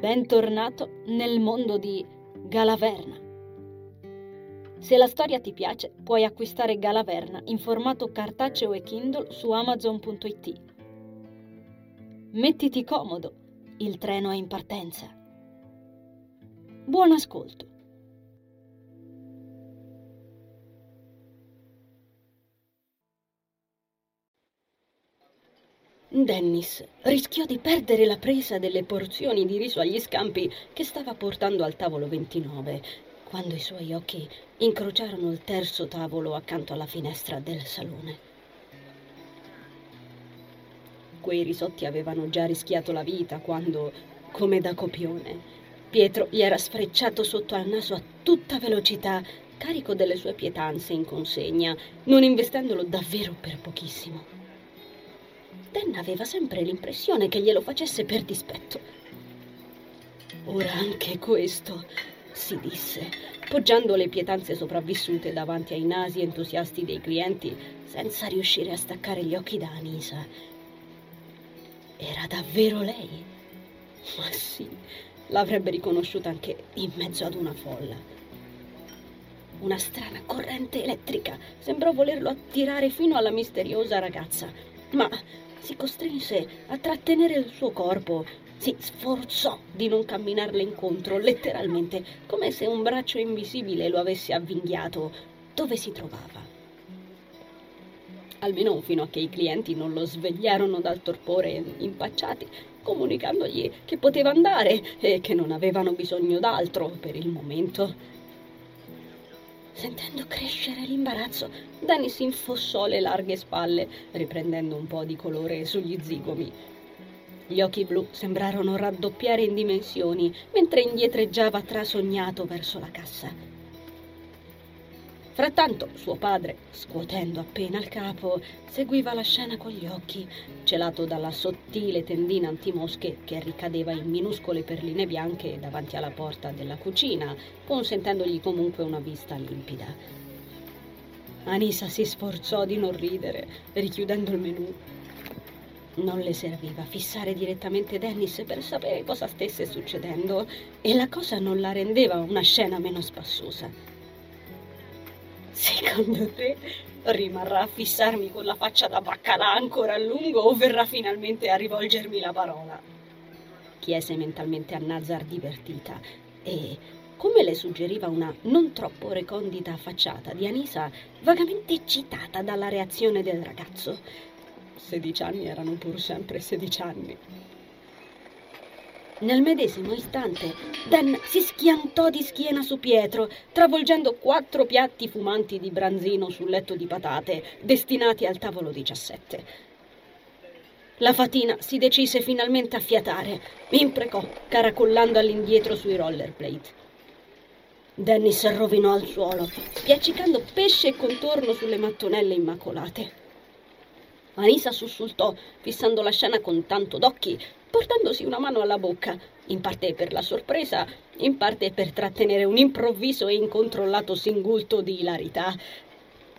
Bentornato nel mondo di Galaverna. Se la storia ti piace, puoi acquistare Galaverna in formato cartaceo e Kindle su amazon.it. Mettiti comodo, il treno è in partenza. Buon ascolto. Dennis rischiò di perdere la presa delle porzioni di riso agli scampi che stava portando al tavolo 29, quando i suoi occhi incrociarono il terzo tavolo accanto alla finestra del salone. Quei risotti avevano già rischiato la vita quando, come da copione, Pietro gli era sfrecciato sotto al naso a tutta velocità, carico delle sue pietanze in consegna, non investendolo davvero per pochissimo. Dan aveva sempre l'impressione che glielo facesse per dispetto. Ora anche questo, si disse, poggiando le pietanze sopravvissute davanti ai nasi entusiasti dei clienti, senza riuscire a staccare gli occhi da Anisa. Era davvero lei? Ma sì, l'avrebbe riconosciuta anche in mezzo ad una folla. Una strana corrente elettrica sembrò volerlo attirare fino alla misteriosa ragazza, ma si costrinse a trattenere il suo corpo, si sforzò di non camminarle incontro, letteralmente, come se un braccio invisibile lo avesse avvinghiato dove si trovava. Almeno fino a che i clienti non lo svegliarono dal torpore impacciati, comunicandogli che poteva andare e che non avevano bisogno d'altro per il momento. Sentendo crescere l'imbarazzo, Danny si infossò le larghe spalle, riprendendo un po' di colore sugli zigomi. Gli occhi blu sembrarono raddoppiare in dimensioni mentre indietreggiava trasognato verso la cassa. Frattanto suo padre, scuotendo appena il capo, seguiva la scena con gli occhi, celato dalla sottile tendina antimosche che ricadeva in minuscole perline bianche davanti alla porta della cucina, consentendogli comunque una vista limpida. Anisa si sforzò di non ridere, richiudendo il menù. Non le serviva fissare direttamente Dennis per sapere cosa stesse succedendo e la cosa non la rendeva una scena meno spassosa. Secondo te rimarrà a fissarmi con la faccia da baccalà ancora a lungo o verrà finalmente a rivolgermi la parola? Chiese mentalmente a Nazar divertita e, come le suggeriva una non troppo recondita facciata di Anisa, vagamente eccitata dalla reazione del ragazzo. Sedici anni erano pur sempre sedici anni. Nel medesimo istante, Dan si schiantò di schiena su Pietro, travolgendo quattro piatti fumanti di branzino sul letto di patate, destinati al tavolo 17. La fatina si decise finalmente a fiatare, imprecò, caracollando all'indietro sui rollerblade. Dennis rovinò al suolo, spiaccicando pesce e contorno sulle mattonelle immacolate. Anisa sussultò, fissando la scena con tanto d'occhi portandosi una mano alla bocca, in parte per la sorpresa, in parte per trattenere un improvviso e incontrollato singulto di ilarità.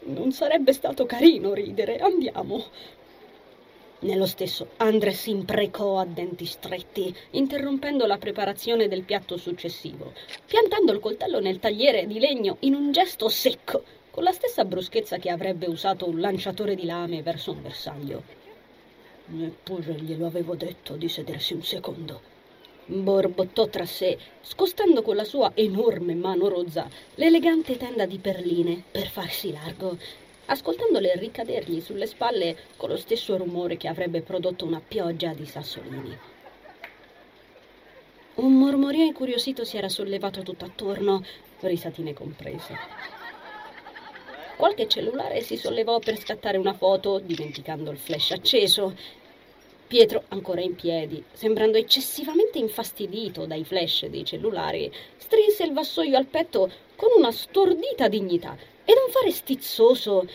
Non sarebbe stato carino ridere, andiamo. Nello stesso, Andres imprecò a denti stretti, interrompendo la preparazione del piatto successivo, piantando il coltello nel tagliere di legno in un gesto secco, con la stessa bruschezza che avrebbe usato un lanciatore di lame verso un bersaglio. Neppure glielo avevo detto di sedersi un secondo. Borbottò tra sé, scostando con la sua enorme mano rozza l'elegante tenda di perline per farsi largo, ascoltandole ricadergli sulle spalle con lo stesso rumore che avrebbe prodotto una pioggia di sassolini. Un mormorio incuriosito si era sollevato tutt'attorno, risatine comprese. Qualche cellulare si sollevò per scattare una foto, dimenticando il flash acceso, Pietro, ancora in piedi, sembrando eccessivamente infastidito dai flash dei cellulari, strinse il vassoio al petto con una stordita dignità ed un fare stizzoso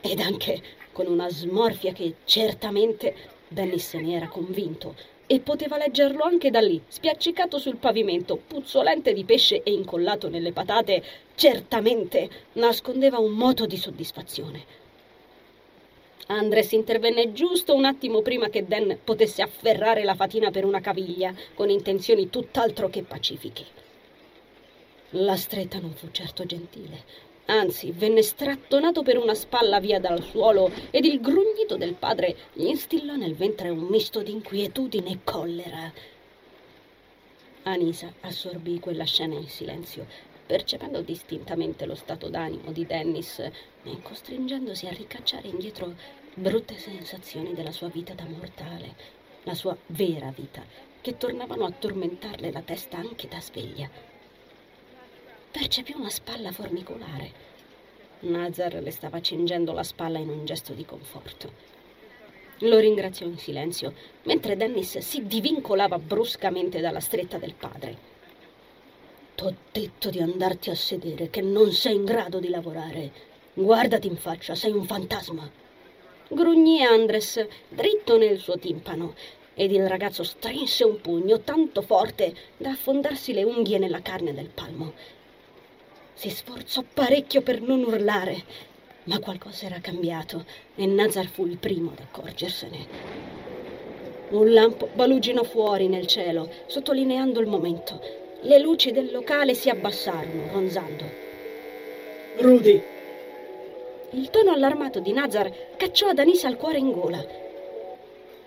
ed anche con una smorfia che certamente Dennis se ne era convinto e poteva leggerlo anche da lì, spiaccicato sul pavimento, puzzolente di pesce e incollato nelle patate, certamente nascondeva un moto di soddisfazione. Andres intervenne giusto un attimo prima che Dan potesse afferrare la fatina per una caviglia, con intenzioni tutt'altro che pacifiche. La stretta non fu certo gentile, anzi venne strattonato per una spalla via dal suolo ed il grugnito del padre gli instillò nel ventre un misto di inquietudine e collera. Anisa assorbì quella scena in silenzio, percependo distintamente lo stato d'animo di Dennis e costringendosi a ricacciare indietro brutte sensazioni della sua vita da mortale, la sua vera vita, che tornavano a tormentarle la testa anche da sveglia. Percepì una spalla formicolare. Nazar le stava cingendo la spalla in un gesto di conforto. Lo ringraziò in silenzio, mentre Dennis si divincolava bruscamente dalla stretta del padre. T'ho detto di andarti a sedere, che non sei in grado di lavorare. Guardati in faccia, sei un fantasma. Grugnì Andres, dritto nel suo timpano, ed il ragazzo strinse un pugno tanto forte da affondarsi le unghie nella carne del palmo. Si sforzò parecchio per non urlare, ma qualcosa era cambiato e Nazar fu il primo ad accorgersene. Un lampo baluginò fuori nel cielo, sottolineando il momento. Le luci del locale si abbassarono, ronzando. Rudy! Il tono allarmato di Nazar cacciò ad il cuore in gola.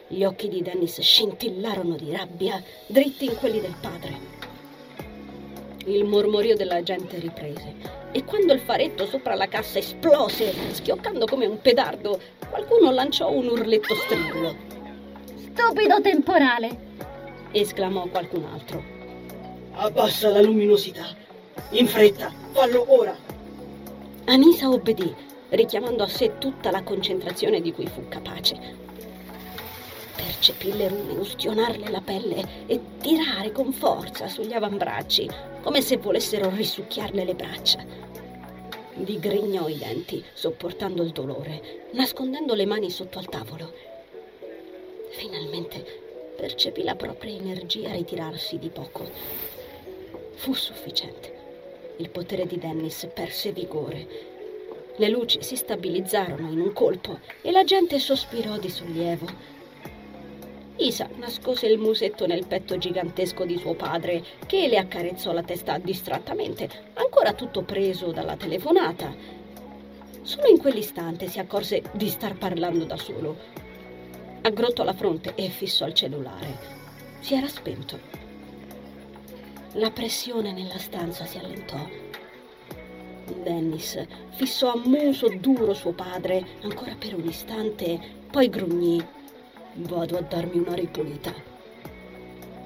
Gli occhi di Dennis scintillarono di rabbia, dritti in quelli del padre. Il mormorio della gente riprese e quando il faretto sopra la cassa esplose, schioccando come un pedardo, qualcuno lanciò un urletto stridulo. Stupido temporale! esclamò qualcun altro. Abbassa la luminosità. In fretta, fallo ora. Anisa obbedì, richiamando a sé tutta la concentrazione di cui fu capace. Percepì le rune ustionarle la pelle e tirare con forza sugli avambracci, come se volessero risucchiarle le braccia. Digrignò i denti, sopportando il dolore, nascondendo le mani sotto al tavolo. Finalmente percepì la propria energia ritirarsi di poco fu sufficiente. Il potere di Dennis perse vigore. Le luci si stabilizzarono in un colpo e la gente sospirò di sollievo. Isa nascose il musetto nel petto gigantesco di suo padre, che le accarezzò la testa distrattamente, ancora tutto preso dalla telefonata. Solo in quell'istante si accorse di star parlando da solo. Aggrottò la fronte e fissò il cellulare. Si era spento. La pressione nella stanza si allentò. Dennis fissò a muso duro suo padre ancora per un istante, poi grugnì. Vado a darmi una ripulita.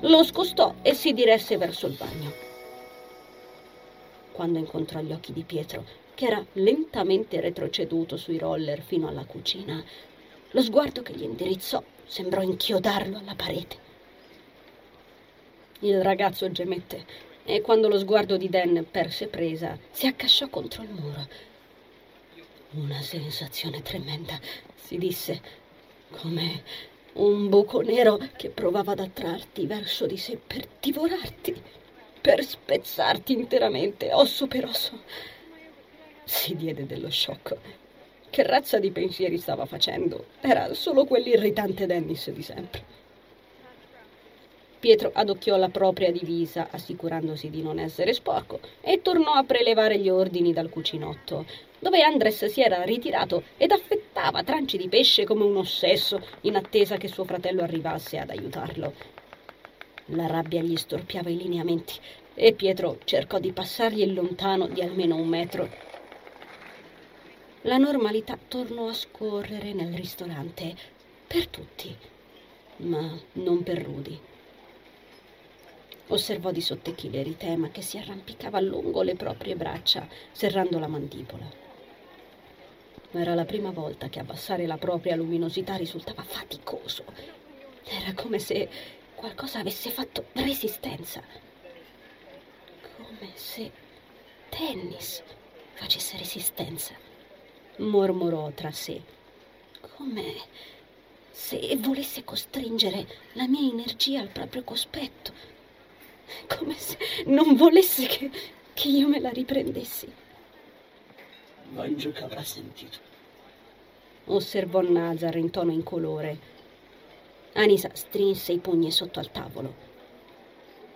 Lo scostò e si diresse verso il bagno. Quando incontrò gli occhi di Pietro, che era lentamente retroceduto sui roller fino alla cucina, lo sguardo che gli indirizzò sembrò inchiodarlo alla parete. Il ragazzo gemette e quando lo sguardo di Dan perse presa, si accasciò contro il muro. Una sensazione tremenda, si disse, come un buco nero che provava ad attrarti verso di sé per divorarti, per spezzarti interamente, osso per osso. Si diede dello sciocco. Che razza di pensieri stava facendo? Era solo quell'irritante Dennis di sempre. Pietro adocchiò la propria divisa, assicurandosi di non essere sporco, e tornò a prelevare gli ordini dal cucinotto, dove Andres si era ritirato ed affettava tranci di pesce come un ossesso, in attesa che suo fratello arrivasse ad aiutarlo. La rabbia gli storpiava i lineamenti e Pietro cercò di passargli il lontano di almeno un metro. La normalità tornò a scorrere nel ristorante per tutti, ma non per Rudy. Osservò di sottechile l'eritema che si arrampicava lungo le proprie braccia, serrando la mandibola. Era la prima volta che abbassare la propria luminosità risultava faticoso. Era come se qualcosa avesse fatto resistenza. Come se tennis facesse resistenza, mormorò tra sé. Come se volesse costringere la mia energia al proprio cospetto come se non volesse che, che io me la riprendessi. Mangio che avrà sentito. osservò Nazar in tono incolore. Anisa strinse i pugni sotto al tavolo.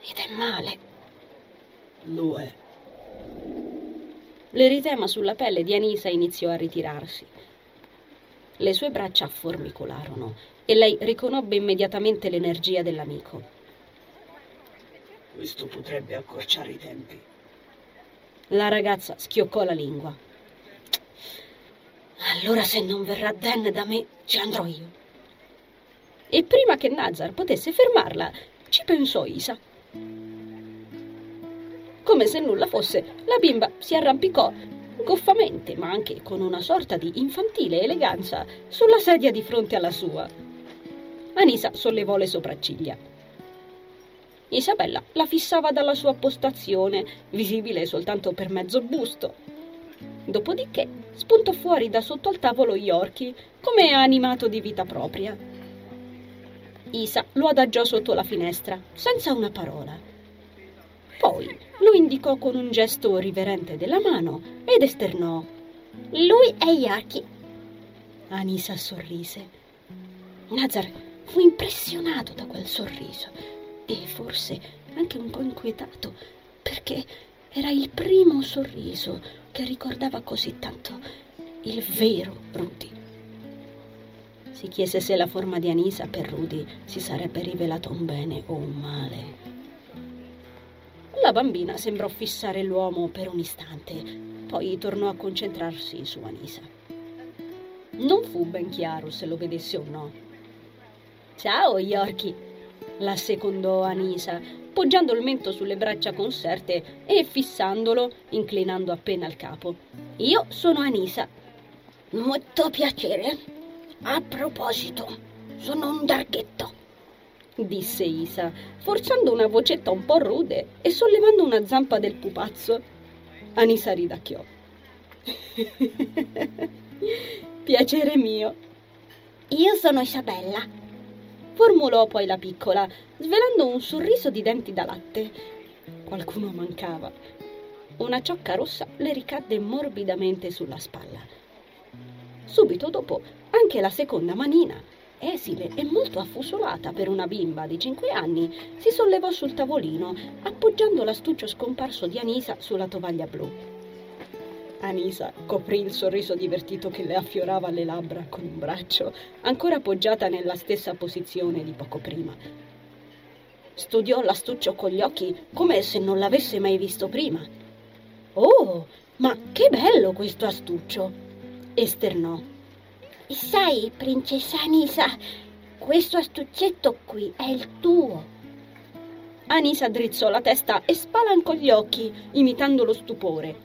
Ed è male. Lo è. L'eritema sulla pelle di Anisa iniziò a ritirarsi. Le sue braccia formicolarono e lei riconobbe immediatamente l'energia dell'amico. Questo potrebbe accorciare i tempi. La ragazza schioccò la lingua. Allora se non verrà Dan da me, ci andrò io. E prima che Nazar potesse fermarla, ci pensò Isa. Come se nulla fosse, la bimba si arrampicò goffamente, ma anche con una sorta di infantile eleganza, sulla sedia di fronte alla sua. Anisa sollevò le sopracciglia. Isabella la fissava dalla sua postazione, visibile soltanto per mezzo busto. Dopodiché spuntò fuori da sotto al tavolo Yorkie, come animato di vita propria. Isa lo adagiò sotto la finestra, senza una parola. Poi lo indicò con un gesto riverente della mano ed esternò. Lui è Yaki. Anisa sorrise. Nazar fu impressionato da quel sorriso e forse anche un po' inquietato perché era il primo sorriso che ricordava così tanto il vero Rudy. Si chiese se la forma di Anisa per Rudy si sarebbe rivelato un bene o un male. La bambina sembrò fissare l'uomo per un istante, poi tornò a concentrarsi su Anisa. Non fu ben chiaro se lo vedesse o no. Ciao, Yorkie, la secondò Anisa, poggiando il mento sulle braccia conserte e fissandolo, inclinando appena il capo. Io sono Anisa. Molto piacere. A proposito, sono un darghetto disse Isa, forzando una vocetta un po' rude e sollevando una zampa del pupazzo. Anisa ridacchiò. Piacere mio. Io sono Isabella, formulò poi la piccola, svelando un sorriso di denti da latte. Qualcuno mancava. Una ciocca rossa le ricadde morbidamente sulla spalla. Subito dopo anche la seconda manina esile e molto affusolata per una bimba di cinque anni, si sollevò sul tavolino, appoggiando l'astuccio scomparso di Anisa sulla tovaglia blu. Anisa coprì il sorriso divertito che le affiorava alle labbra con un braccio, ancora appoggiata nella stessa posizione di poco prima. Studiò l'astuccio con gli occhi come se non l'avesse mai visto prima. Oh, ma che bello questo astuccio! esternò. Sai, principessa Anisa, questo astuccetto qui è il tuo. Anisa drizzò la testa e spalancò gli occhi, imitando lo stupore.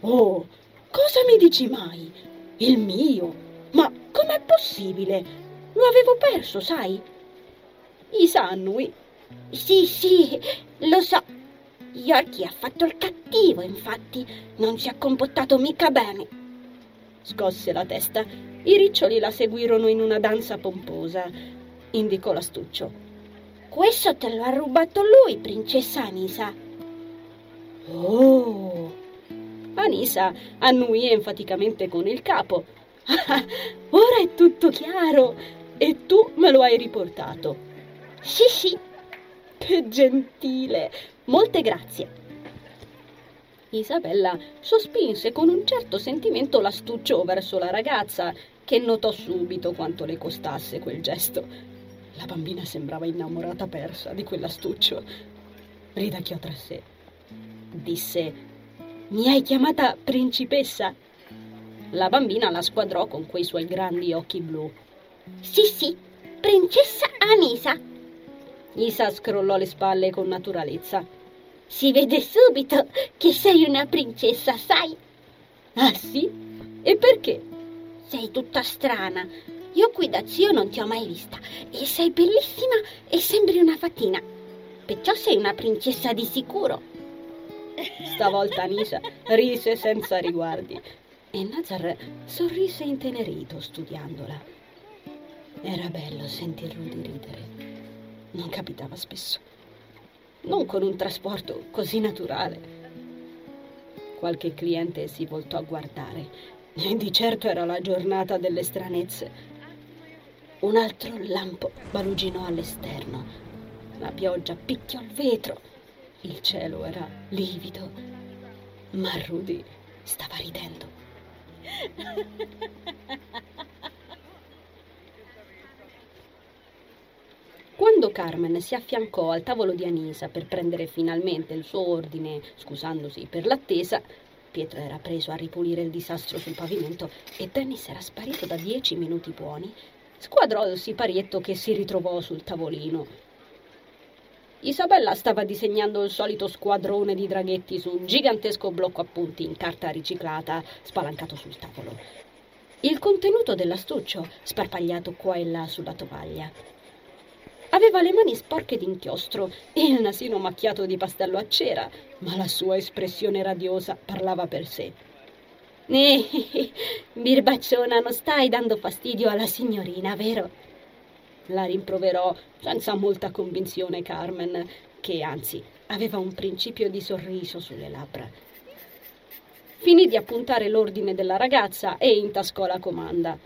Oh, cosa mi dici mai? Il mio? Ma com'è possibile? Lo avevo perso, sai? Isa annui. Sì, sì, lo so. Yorkie ha fatto il cattivo, infatti. Non si è comportato mica bene. Scosse la testa i riccioli la seguirono in una danza pomposa. Indicò l'astuccio. Questo te lo ha rubato lui, principessa Anisa. Oh! Anisa annuì enfaticamente con il capo. ora è tutto chiaro e tu me lo hai riportato. Sì, sì. Che gentile. Molte grazie. Isabella sospinse con un certo sentimento l'astuccio verso la ragazza, che notò subito quanto le costasse quel gesto. La bambina sembrava innamorata persa di quell'astuccio. Ridacchiò tra sé. Disse: Mi hai chiamata principessa? La bambina la squadrò con quei suoi grandi occhi blu. Sì, sì, principessa Anisa. Isa scrollò le spalle con naturalezza. Si vede subito che sei una princessa, sai? Ah sì? E perché? Sei tutta strana. Io qui da zio non ti ho mai vista. E sei bellissima e sembri una fatina. Perciò sei una princessa di sicuro. Stavolta Anisa rise senza riguardi e Nazar sorrise intenerito studiandola. Era bello sentirlo di ridere. Non capitava spesso non con un trasporto così naturale. Qualche cliente si voltò a guardare. E di certo era la giornata delle stranezze. Un altro lampo baluginò all'esterno. La pioggia picchiò il vetro. Il cielo era livido. Ma Rudy stava ridendo. Quando Carmen si affiancò al tavolo di Anisa per prendere finalmente il suo ordine, scusandosi per l'attesa, Pietro era preso a ripulire il disastro sul pavimento e Dennis era sparito da dieci minuti buoni. Squadrò il siparietto che si ritrovò sul tavolino. Isabella stava disegnando il solito squadrone di draghetti su un gigantesco blocco appunti in carta riciclata spalancato sul tavolo. Il contenuto dell'astuccio sparpagliato qua e là sulla tovaglia. Aveva le mani sporche d'inchiostro e il nasino macchiato di pastello a cera, ma la sua espressione radiosa parlava per sé. Eh, birbacciona, non stai dando fastidio alla signorina, vero? La rimproverò senza molta convinzione Carmen, che anzi aveva un principio di sorriso sulle labbra. Finì di appuntare l'ordine della ragazza e intascò la comanda.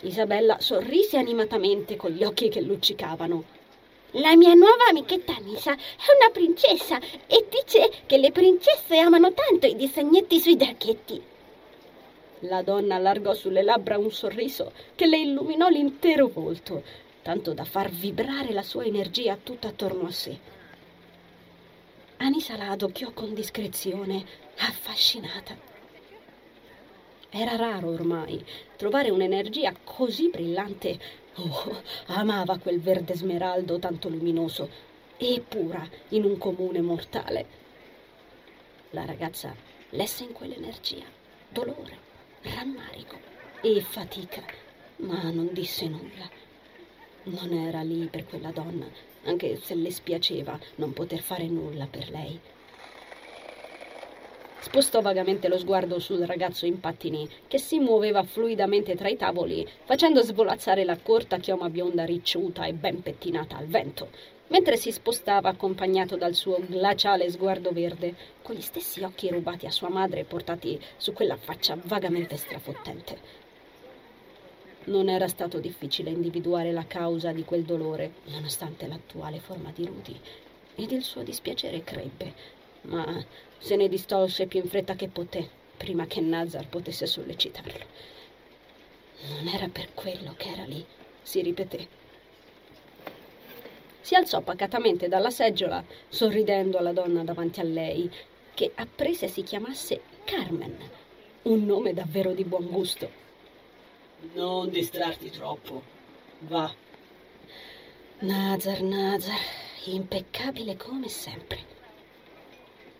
Isabella sorrise animatamente con gli occhi che luccicavano. La mia nuova amichetta Anisa è una princessa e dice che le princesse amano tanto i disegnetti sui draghetti. La donna allargò sulle labbra un sorriso che le illuminò l'intero volto, tanto da far vibrare la sua energia tutta attorno a sé. Anisa la adocchiò con discrezione, affascinata. Era raro ormai trovare un'energia così brillante. Oh, amava quel verde smeraldo tanto luminoso e pura in un comune mortale. La ragazza lesse in quell'energia dolore, rammarico e fatica, ma non disse nulla. Non era lì per quella donna, anche se le spiaceva non poter fare nulla per lei. Spostò vagamente lo sguardo sul ragazzo in pattini, che si muoveva fluidamente tra i tavoli, facendo svolazzare la corta chioma bionda ricciuta e ben pettinata al vento, mentre si spostava accompagnato dal suo glaciale sguardo verde, con gli stessi occhi rubati a sua madre portati su quella faccia vagamente strafottente. Non era stato difficile individuare la causa di quel dolore, nonostante l'attuale forma di Rudy, ed il suo dispiacere crebbe, ma se ne distolse più in fretta che poté, prima che Nazar potesse sollecitarlo. Non era per quello che era lì, si ripeté. Si alzò pacatamente dalla seggiola, sorridendo alla donna davanti a lei, che apprese si chiamasse Carmen, un nome davvero di buon gusto. Non distrarti troppo. Va. Nazar, Nazar, impeccabile come sempre.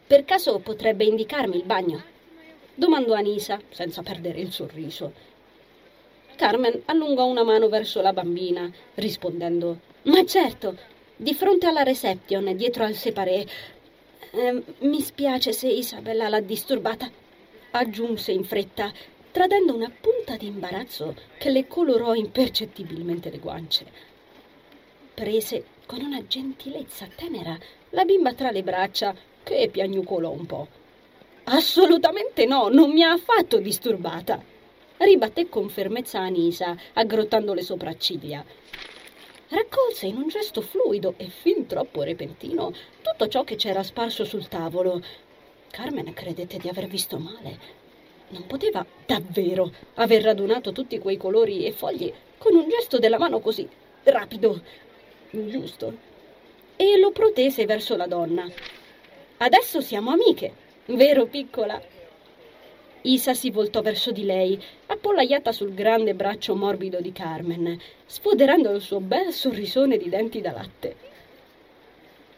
Per caso potrebbe indicarmi il bagno? domandò Anisa, senza perdere il sorriso. Carmen allungò una mano verso la bambina, rispondendo: Ma certo, di fronte alla reception, dietro al separé. Eh, mi spiace se Isabella l'ha disturbata, aggiunse in fretta, tradendo una punta di imbarazzo che le colorò impercettibilmente le guance. Prese con una gentilezza tenera la bimba tra le braccia che piagnucolò un po'. Assolutamente no, non mi ha affatto disturbata, ribatté con fermezza Anisa, aggrottando le sopracciglia. Raccolse in un gesto fluido e fin troppo repentino tutto ciò che c'era sparso sul tavolo. Carmen credette di aver visto male. Non poteva davvero aver radunato tutti quei colori e fogli con un gesto della mano così rapido, giusto. E lo protese verso la donna. Adesso siamo amiche, vero piccola? Isa si voltò verso di lei, appollaiata sul grande braccio morbido di Carmen, sfoderando il suo bel sorrisone di denti da latte.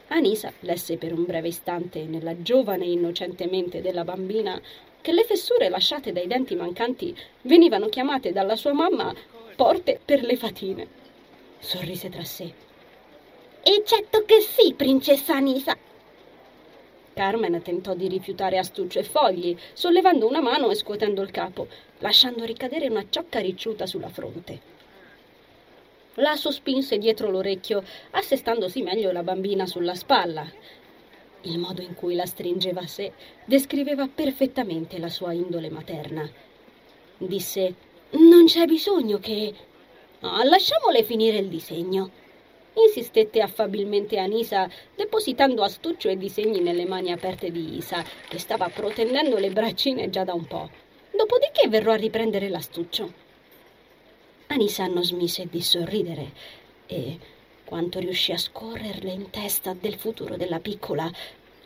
Anisa lesse per un breve istante nella giovane innocente mente della bambina che le fessure lasciate dai denti mancanti venivano chiamate dalla sua mamma porte per le fatine. Sorrise tra sé. E certo che sì, principessa Anisa, Carmen tentò di rifiutare astuccio e fogli, sollevando una mano e scuotendo il capo, lasciando ricadere una ciocca ricciuta sulla fronte. La sospinse dietro l'orecchio, assestandosi meglio la bambina sulla spalla. Il modo in cui la stringeva a sé descriveva perfettamente la sua indole materna. disse. Non c'è bisogno che. Ah, lasciamole finire il disegno. Insistette affabilmente Anisa, depositando astuccio e disegni nelle mani aperte di Isa, che stava protendendo le braccine già da un po'. Dopodiché verrò a riprendere l'astuccio. Anisa non smise di sorridere e quanto riuscì a scorrerle in testa del futuro della piccola,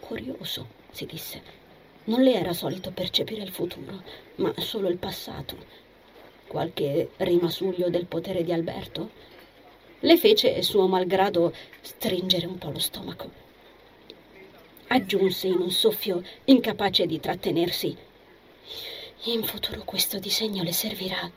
curioso, si disse. Non le era solito percepire il futuro, ma solo il passato. Qualche rimasuglio del potere di Alberto? Le fece, suo malgrado, stringere un po' lo stomaco. Aggiunse in un soffio, incapace di trattenersi. In futuro questo disegno le servirà.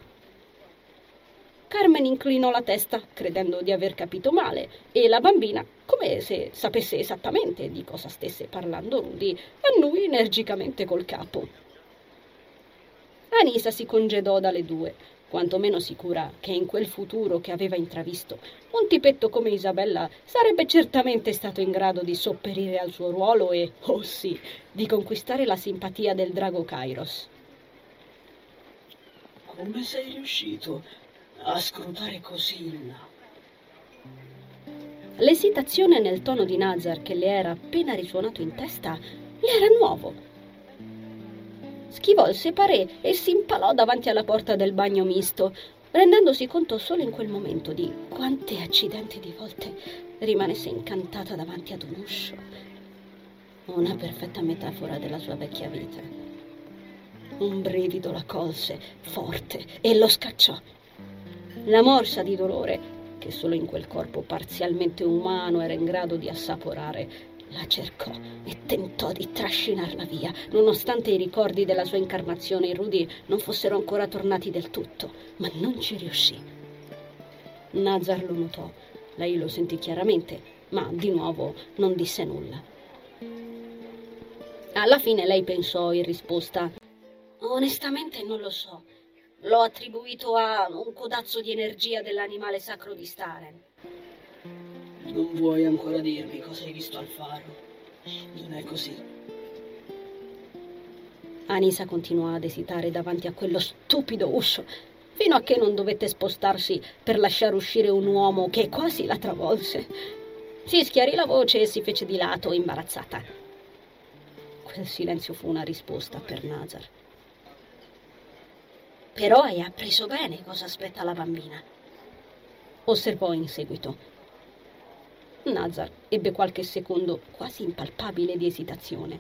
Carmen inclinò la testa, credendo di aver capito male, e la bambina, come se sapesse esattamente di cosa stesse parlando Rudy, annui energicamente col capo. Anisa si congedò dalle due, quantomeno sicura che in quel futuro che aveva intravisto, un tipetto come Isabella sarebbe certamente stato in grado di sopperire al suo ruolo e, oh sì, di conquistare la simpatia del drago Kairos. Come sei riuscito a scrutare così in là. L'esitazione nel tono di Nazar che le era appena risuonato in testa le era nuovo. Schivò il separé e si impalò davanti alla porta del bagno misto, rendendosi conto solo in quel momento di quante accidenti di volte rimanesse incantata davanti ad un uscio. Una perfetta metafora della sua vecchia vita. Un brivido la colse, forte, e lo scacciò la morsa di dolore che solo in quel corpo parzialmente umano era in grado di assaporare. La cercò e tentò di trascinarla via, nonostante i ricordi della sua incarnazione in Rudy non fossero ancora tornati del tutto, ma non ci riuscì. Nazar lo notò, lei lo sentì chiaramente, ma di nuovo non disse nulla. Alla fine lei pensò in risposta: Onestamente non lo so. L'ho attribuito a un codazzo di energia dell'animale sacro di Staren. Non vuoi ancora dirmi cosa hai visto al faro? Non è così. Anisa continuò ad esitare davanti a quello stupido uscio, fino a che non dovette spostarsi per lasciare uscire un uomo che quasi la travolse. Si schiarì la voce e si fece di lato, imbarazzata. Quel silenzio fu una risposta per Nazar. Però hai appreso bene cosa aspetta la bambina. Osservò in seguito. Nazar ebbe qualche secondo quasi impalpabile di esitazione.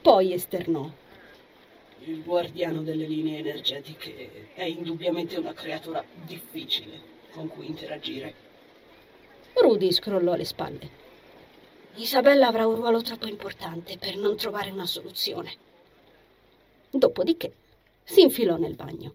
Poi esternò. Il guardiano delle linee energetiche è indubbiamente una creatura difficile con cui interagire. Rudy scrollò le spalle. Isabella avrà un ruolo troppo importante per non trovare una soluzione. Dopodiché si infilò nel bagno.